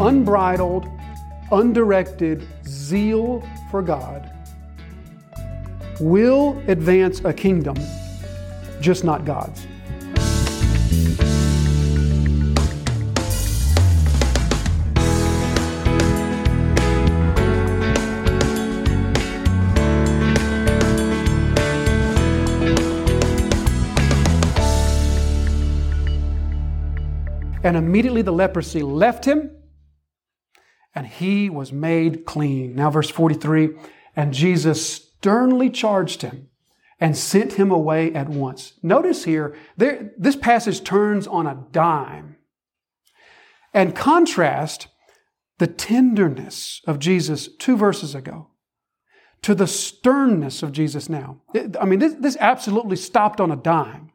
unbridled, undirected zeal for God will advance a kingdom, just not God's. And immediately the leprosy left him, and he was made clean. Now, verse 43 and Jesus sternly charged him and sent him away at once. Notice here, there, this passage turns on a dime and contrast the tenderness of Jesus two verses ago to the sternness of Jesus now. I mean, this, this absolutely stopped on a dime.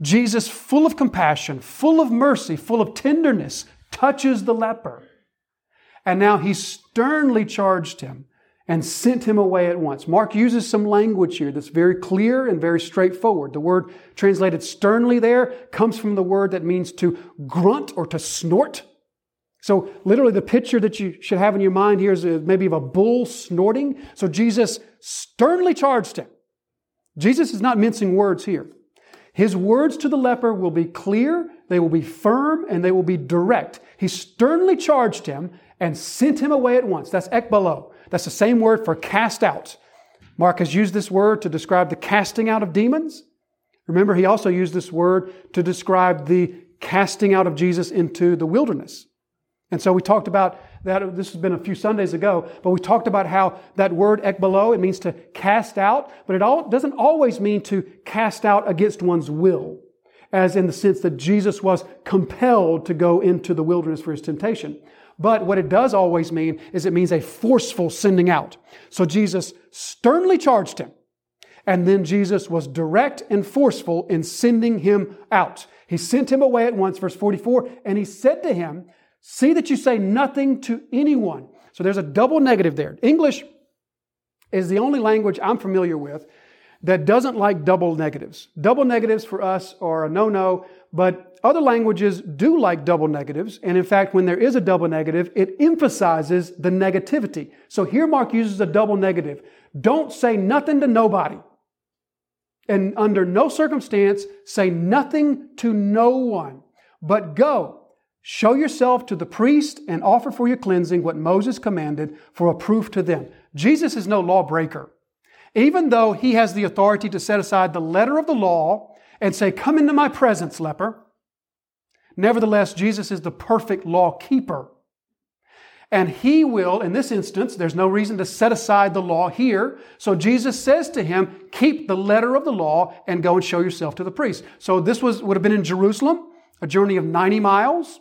Jesus, full of compassion, full of mercy, full of tenderness, touches the leper. And now he sternly charged him and sent him away at once. Mark uses some language here that's very clear and very straightforward. The word translated sternly there comes from the word that means to grunt or to snort. So literally the picture that you should have in your mind here is uh, maybe of a bull snorting. So Jesus sternly charged him. Jesus is not mincing words here. His words to the leper will be clear, they will be firm, and they will be direct. He sternly charged him and sent him away at once. That's ekbalo. That's the same word for cast out. Mark has used this word to describe the casting out of demons. Remember, he also used this word to describe the casting out of Jesus into the wilderness. And so we talked about that. This has been a few Sundays ago, but we talked about how that word ekbalo, it means to cast out, but it all, doesn't always mean to cast out against one's will, as in the sense that Jesus was compelled to go into the wilderness for his temptation. But what it does always mean is it means a forceful sending out. So Jesus sternly charged him. And then Jesus was direct and forceful in sending him out. He sent him away at once, verse 44, and he said to him, See that you say nothing to anyone. So there's a double negative there. English is the only language I'm familiar with that doesn't like double negatives. Double negatives for us are a no no, but other languages do like double negatives. And in fact, when there is a double negative, it emphasizes the negativity. So here Mark uses a double negative. Don't say nothing to nobody. And under no circumstance, say nothing to no one, but go Show yourself to the priest and offer for your cleansing what Moses commanded for a proof to them. Jesus is no lawbreaker. Even though he has the authority to set aside the letter of the law and say, Come into my presence, leper. Nevertheless, Jesus is the perfect law keeper. And he will, in this instance, there's no reason to set aside the law here. So Jesus says to him, Keep the letter of the law and go and show yourself to the priest. So this was, would have been in Jerusalem, a journey of 90 miles.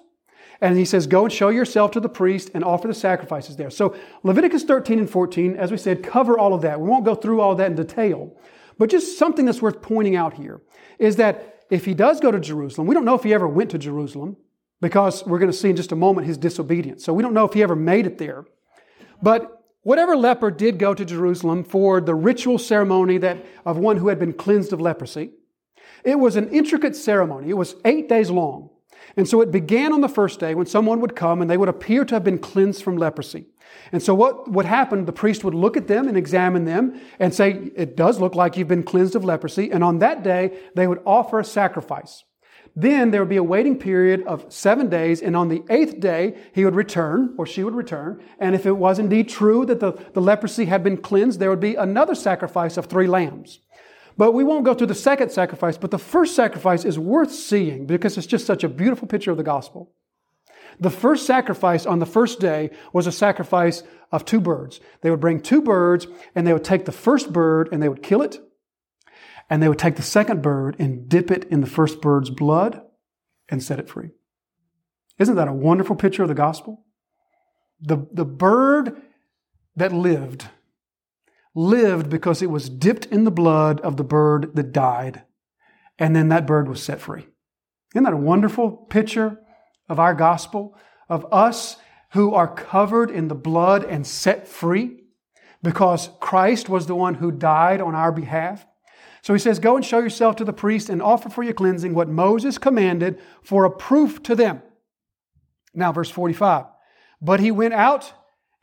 And he says, Go and show yourself to the priest and offer the sacrifices there. So Leviticus 13 and 14, as we said, cover all of that. We won't go through all that in detail. But just something that's worth pointing out here is that if he does go to Jerusalem, we don't know if he ever went to Jerusalem because we're going to see in just a moment his disobedience. So we don't know if he ever made it there. But whatever leper did go to Jerusalem for the ritual ceremony that of one who had been cleansed of leprosy, it was an intricate ceremony. It was eight days long. And so it began on the first day when someone would come and they would appear to have been cleansed from leprosy. And so what would happen, the priest would look at them and examine them and say, it does look like you've been cleansed of leprosy. And on that day, they would offer a sacrifice. Then there would be a waiting period of seven days, and on the eighth day, he would return, or she would return. And if it was indeed true that the, the leprosy had been cleansed, there would be another sacrifice of three lambs. But we won't go through the second sacrifice, but the first sacrifice is worth seeing because it's just such a beautiful picture of the gospel. The first sacrifice on the first day was a sacrifice of two birds. They would bring two birds and they would take the first bird and they would kill it. And they would take the second bird and dip it in the first bird's blood and set it free. Isn't that a wonderful picture of the gospel? The, the bird that lived lived because it was dipped in the blood of the bird that died. And then that bird was set free. Isn't that a wonderful picture of our gospel? Of us who are covered in the blood and set free because Christ was the one who died on our behalf. So he says, Go and show yourself to the priest and offer for your cleansing what Moses commanded for a proof to them. Now, verse 45. But he went out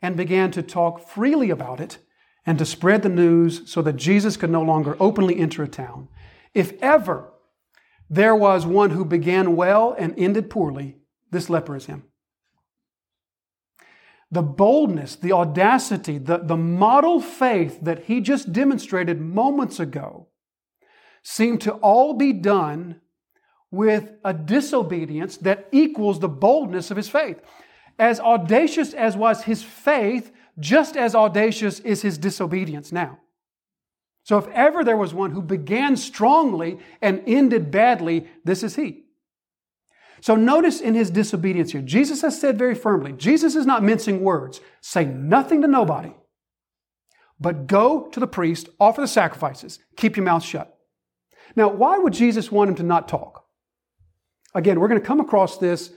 and began to talk freely about it and to spread the news so that Jesus could no longer openly enter a town. If ever there was one who began well and ended poorly, this leper is him. The boldness, the audacity, the, the model faith that he just demonstrated moments ago seem to all be done with a disobedience that equals the boldness of his faith. As audacious as was his faith, just as audacious is his disobedience now. So, if ever there was one who began strongly and ended badly, this is he. So, notice in his disobedience here, Jesus has said very firmly Jesus is not mincing words. Say nothing to nobody, but go to the priest, offer the sacrifices, keep your mouth shut. Now, why would Jesus want him to not talk? Again, we're going to come across this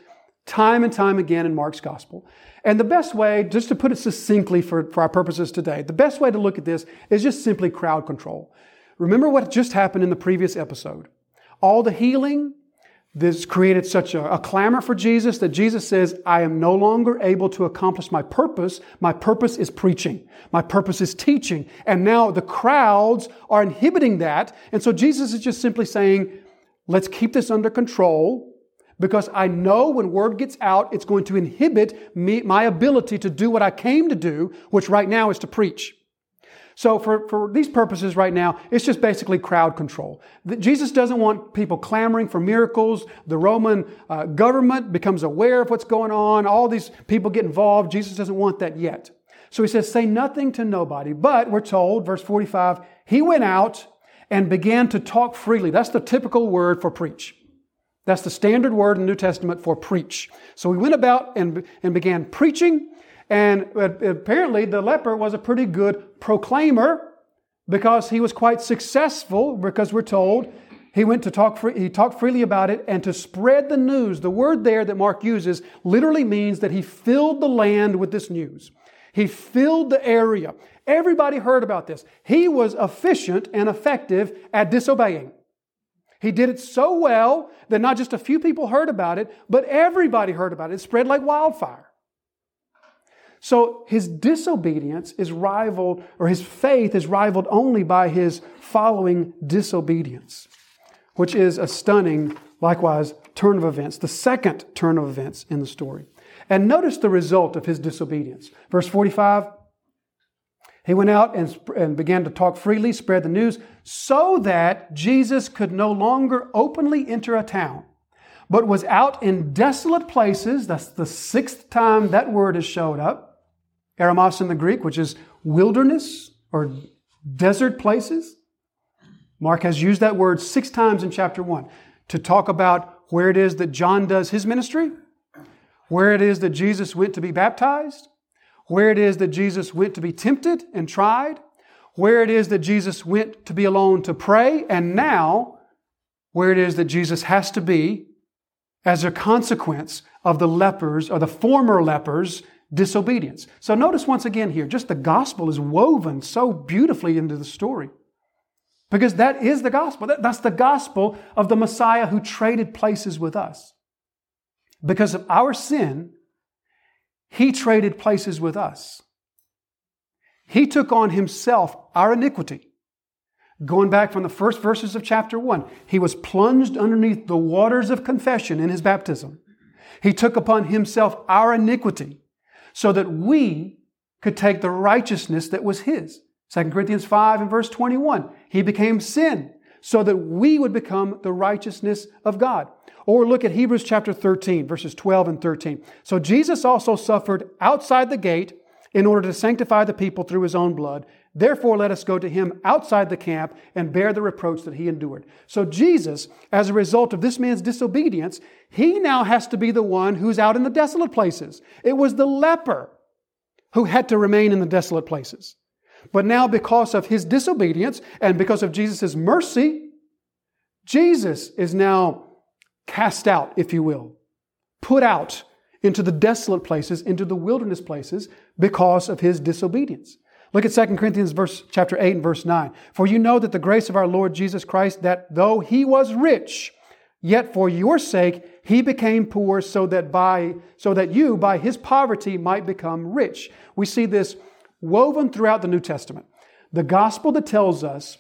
time and time again in Mark's gospel. And the best way, just to put it succinctly for, for our purposes today, the best way to look at this is just simply crowd control. Remember what just happened in the previous episode. All the healing, this created such a, a, clamor for Jesus that Jesus says, I am no longer able to accomplish my purpose. My purpose is preaching. My purpose is teaching. And now the crowds are inhibiting that. And so Jesus is just simply saying, let's keep this under control because I know when word gets out, it's going to inhibit me, my ability to do what I came to do, which right now is to preach. So for, for these purposes right now, it's just basically crowd control. Jesus doesn't want people clamoring for miracles. The Roman uh, government becomes aware of what's going on. All these people get involved. Jesus doesn't want that yet. So he says, say nothing to nobody. But we're told, verse 45, he went out and began to talk freely. That's the typical word for preach. That's the standard word in the New Testament for preach. So he went about and, and began preaching and uh, apparently, the leper was a pretty good proclaimer because he was quite successful, because we're told he went to talk, free, he talked freely about it and to spread the news. The word there that Mark uses literally means that he filled the land with this news. He filled the area. Everybody heard about this. He was efficient and effective at disobeying. He did it so well that not just a few people heard about it, but everybody heard about it. It spread like wildfire. So his disobedience is rivaled, or his faith is rivaled only by his following disobedience, which is a stunning, likewise, turn of events, the second turn of events in the story. And notice the result of his disobedience. Verse 45 he went out and, and began to talk freely, spread the news, so that Jesus could no longer openly enter a town, but was out in desolate places. That's the sixth time that word has showed up Eremos in the Greek, which is wilderness or desert places. Mark has used that word six times in chapter one to talk about where it is that John does his ministry, where it is that Jesus went to be baptized, where it is that Jesus went to be tempted and tried, where it is that Jesus went to be alone to pray, and now where it is that Jesus has to be as a consequence of the lepers or the former lepers disobedience. So notice once again here, just the gospel is woven so beautifully into the story. Because that is the gospel. That's the gospel of the Messiah who traded places with us. Because of our sin, he traded places with us. He took on himself our iniquity. Going back from the first verses of chapter 1, he was plunged underneath the waters of confession in his baptism. He took upon himself our iniquity so that we could take the righteousness that was his. 2 Corinthians 5 and verse 21. He became sin so that we would become the righteousness of God. Or look at Hebrews chapter 13, verses 12 and 13. So Jesus also suffered outside the gate in order to sanctify the people through his own blood. Therefore, let us go to him outside the camp and bear the reproach that he endured. So, Jesus, as a result of this man's disobedience, he now has to be the one who's out in the desolate places. It was the leper who had to remain in the desolate places. But now, because of his disobedience and because of Jesus' mercy, Jesus is now cast out, if you will, put out into the desolate places, into the wilderness places, because of his disobedience. Look at 2 Corinthians verse, chapter 8 and verse 9. For you know that the grace of our Lord Jesus Christ, that though he was rich, Yet for your sake he became poor so that by so that you by his poverty might become rich. We see this woven throughout the New Testament. The gospel that tells us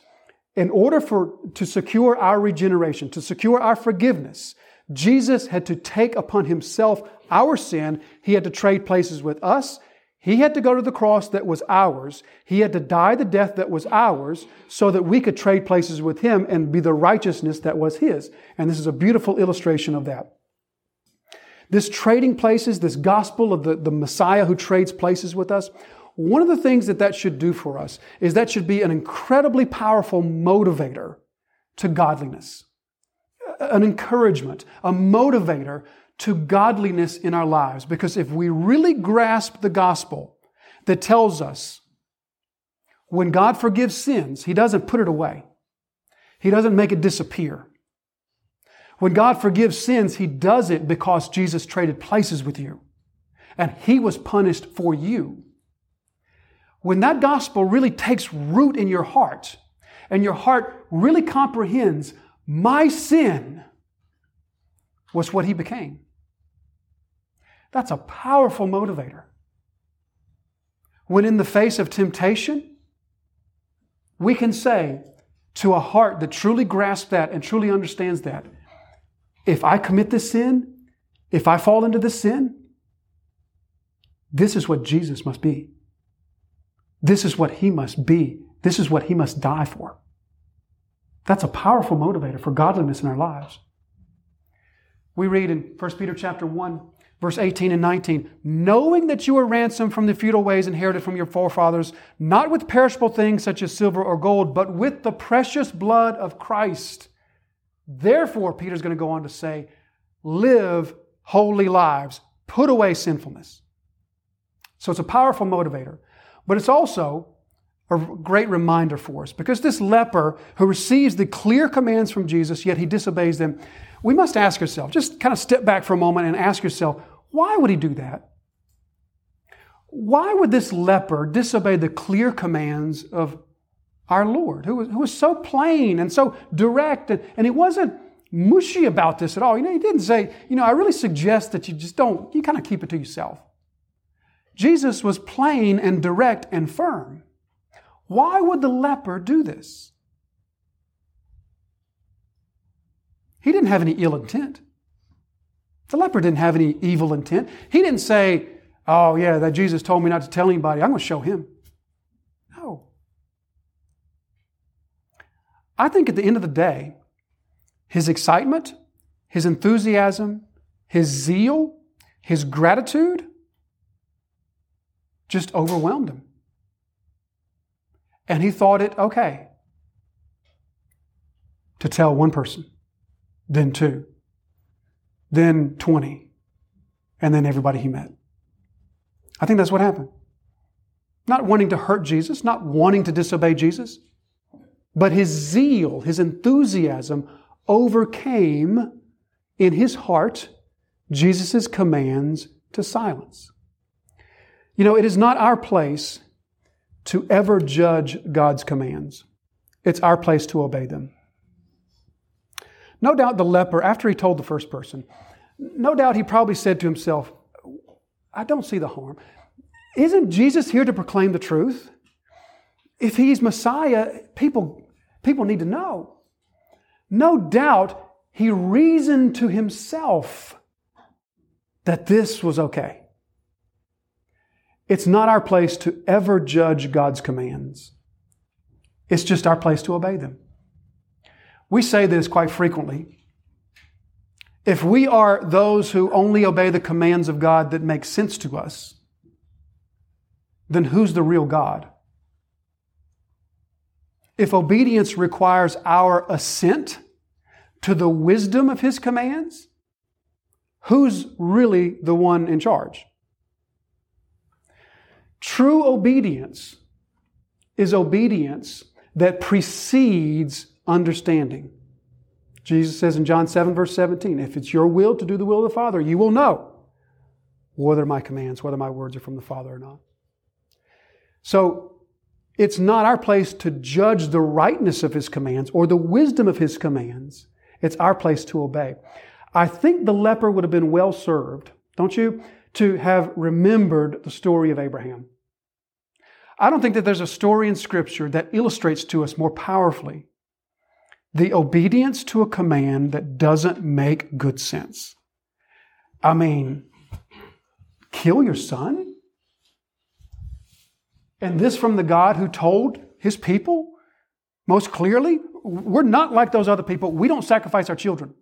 in order for to secure our regeneration, to secure our forgiveness, Jesus had to take upon himself our sin. He had to trade places with us he had to go to the cross that was ours. He had to die the death that was ours so that we could trade places with Him and be the righteousness that was His. And this is a beautiful illustration of that. This trading places, this gospel of the, the Messiah who trades places with us, one of the things that that should do for us is that should be an incredibly powerful motivator to godliness, an encouragement, a motivator to godliness in our lives. Because if we really grasp the gospel that tells us when God forgives sins, He doesn't put it away, He doesn't make it disappear. When God forgives sins, He does it because Jesus traded places with you and He was punished for you. When that gospel really takes root in your heart and your heart really comprehends my sin was what He became. That's a powerful motivator. When in the face of temptation, we can say to a heart that truly grasps that and truly understands that, if I commit this sin, if I fall into this sin, this is what Jesus must be. This is what he must be. This is what he must die for. That's a powerful motivator for godliness in our lives. We read in 1 Peter chapter 1, verse 18 and 19, knowing that you were ransomed from the futile ways inherited from your forefathers, not with perishable things such as silver or gold, but with the precious blood of Christ. Therefore, Peter's going to go on to say, live holy lives, put away sinfulness. So it's a powerful motivator, but it's also a great reminder for us because this leper who receives the clear commands from Jesus, yet he disobeys them, we must ask ourselves, just kind of step back for a moment and ask yourself, why would he do that? Why would this leper disobey the clear commands of our Lord, who was, who was so plain and so direct, and, and he wasn't mushy about this at all? You know, he didn't say, you know, I really suggest that you just don't, you kind of keep it to yourself. Jesus was plain and direct and firm. Why would the leper do this? He didn't have any ill intent. The leper didn't have any evil intent. He didn't say, Oh, yeah, that Jesus told me not to tell anybody. I'm going to show him. No. I think at the end of the day, his excitement, his enthusiasm, his zeal, his gratitude just overwhelmed him. And he thought it okay to tell one person, then two, then 20, and then everybody he met. I think that's what happened. Not wanting to hurt Jesus, not wanting to disobey Jesus, but his zeal, his enthusiasm overcame in his heart Jesus' commands to silence. You know, it is not our place to ever judge God's commands. It's our place to obey them. No doubt the leper, after he told the first person, no doubt he probably said to himself, I don't see the harm. Isn't Jesus here to proclaim the truth? If he's Messiah, people, people need to know. No doubt he reasoned to himself that this was okay. It's not our place to ever judge God's commands. It's just our place to obey them. We say this quite frequently. If we are those who only obey the commands of God that make sense to us, then who's the real God? If obedience requires our assent to the wisdom of His commands, who's really the one in charge? True obedience is obedience that precedes understanding. Jesus says in John 7, verse 17, if it's your will to do the will of the Father, you will know whether my commands, whether my words are from the Father or not. So, it's not our place to judge the rightness of His commands or the wisdom of His commands. It's our place to obey. I think the leper would have been well served, don't you, to have remembered the story of Abraham. I don't think that there's a story in Scripture that illustrates to us more powerfully the obedience to a command that doesn't make good sense. I mean, kill your son? And this from the God who told his people most clearly, we're not like those other people. We don't sacrifice our children.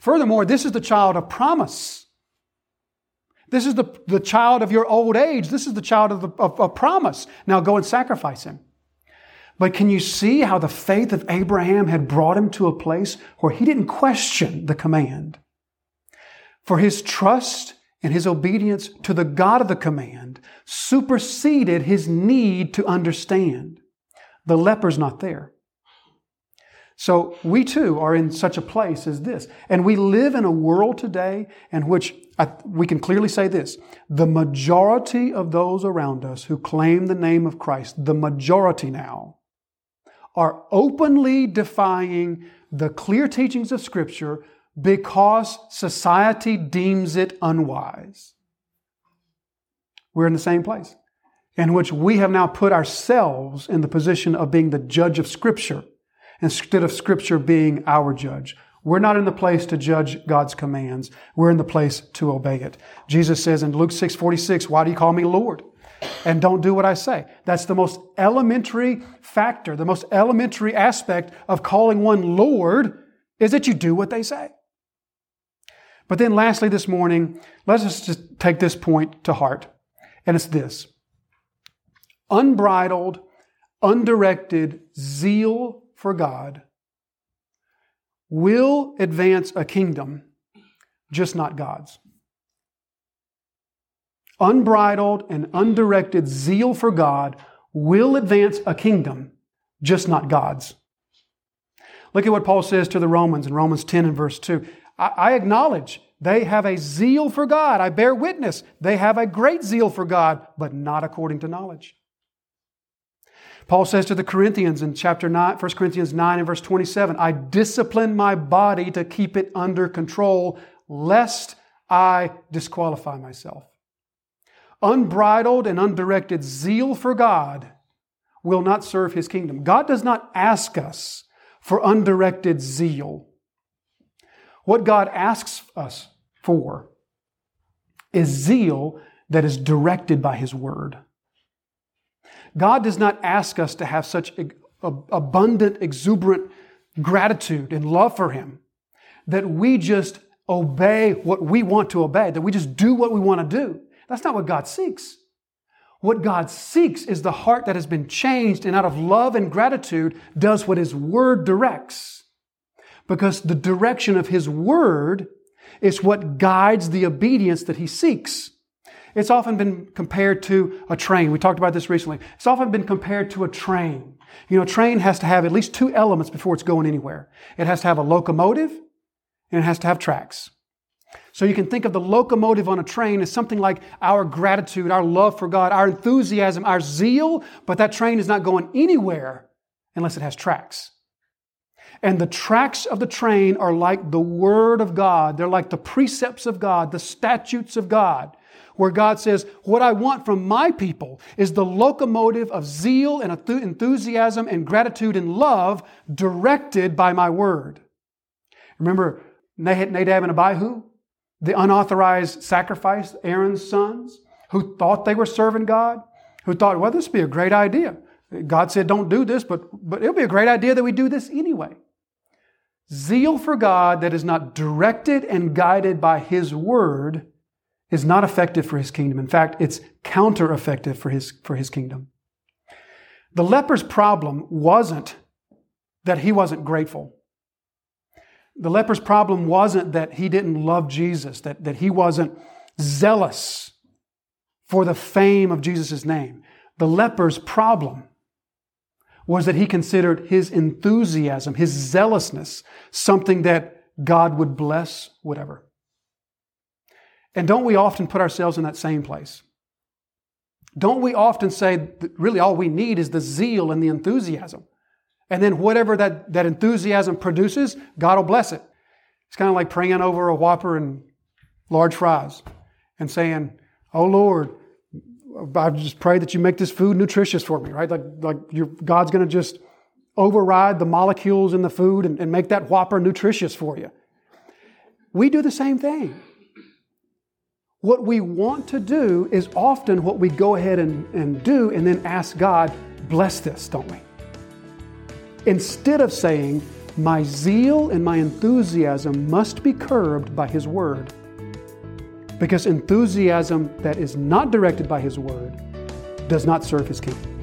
Furthermore, this is the child of promise. This is the, the child of your old age. This is the child of, the, of, of promise. Now go and sacrifice him. But can you see how the faith of Abraham had brought him to a place where he didn't question the command? For his trust and his obedience to the God of the command superseded his need to understand. The leper's not there. So we too are in such a place as this. And we live in a world today in which I, we can clearly say this. The majority of those around us who claim the name of Christ, the majority now, are openly defying the clear teachings of Scripture because society deems it unwise. We're in the same place in which we have now put ourselves in the position of being the judge of Scripture instead of Scripture being our judge. We're not in the place to judge God's commands. We're in the place to obey it. Jesus says in Luke 6 46, Why do you call me Lord? And don't do what I say. That's the most elementary factor, the most elementary aspect of calling one Lord is that you do what they say. But then, lastly, this morning, let us just take this point to heart. And it's this unbridled, undirected zeal for God will advance a kingdom, just not God's. Unbridled and undirected zeal for God will advance a kingdom, just not God's. Look at what Paul says to the Romans in Romans 10 and verse 2. I, acknowledge they have a zeal for God. I bear witness. They have a great zeal for God, but not according to knowledge. Paul says to the Corinthians in chapter 9, 1 Corinthians 9 and verse 27, I discipline my body to keep it under control, lest I disqualify myself. Unbridled and undirected zeal for God will not serve his kingdom. God does not ask us for undirected zeal. What God asks us for is zeal that is directed by his word. God does not ask us to have such abundant, exuberant gratitude and love for Him that we just obey what we want to obey, that we just do what we want to do. That's not what God seeks. What God seeks is the heart that has been changed and out of love and gratitude does what His Word directs. Because the direction of His Word is what guides the obedience that He seeks. It's often been compared to a train. We talked about this recently. It's often been compared to a train. You know, a train has to have at least two elements before it's going anywhere. It has to have a locomotive and it has to have tracks. So you can think of the locomotive on a train as something like our gratitude, our love for God, our enthusiasm, our zeal, but that train is not going anywhere unless it has tracks. And the tracks of the train are like the Word of God. They're like the precepts of God, the statutes of God where God says, What I want from my people is the locomotive of zeal and enthusiasm and gratitude and love directed by my word. Remember Nadab and Abihu, the unauthorized sacrifice, Aaron's sons, who thought they were serving God, who thought, well, this would be a great idea. God said, don't do this, but, but it'll be a great idea that we do this anyway. Zeal for God that is not directed and guided by His Word is not effective for his kingdom. In fact, it's counter effective for his, for his kingdom. The leper's problem wasn't that he wasn't grateful. The leper's problem wasn't that he didn't love Jesus, that, that he wasn't zealous for the fame of Jesus' name. The leper's problem was that he considered his enthusiasm, his zealousness, something that God would bless, whatever. And don't we often put ourselves in that same place? Don't we often say that really all we need is the zeal and the enthusiasm? And then whatever that, that enthusiasm produces, God will bless it. It's kind of like praying over a Whopper and large fries and saying, Oh Lord, I just pray that you make this food nutritious for me, right? Like, like God's going to just override the molecules in the food and, and make that Whopper nutritious for you. We do the same thing. What we want to do is often what we go ahead and, and do and then ask God, bless this, don't we? Instead of saying, my zeal and my enthusiasm must be curbed by His Word. Because enthusiasm that is not directed by His Word does not serve His kingdom.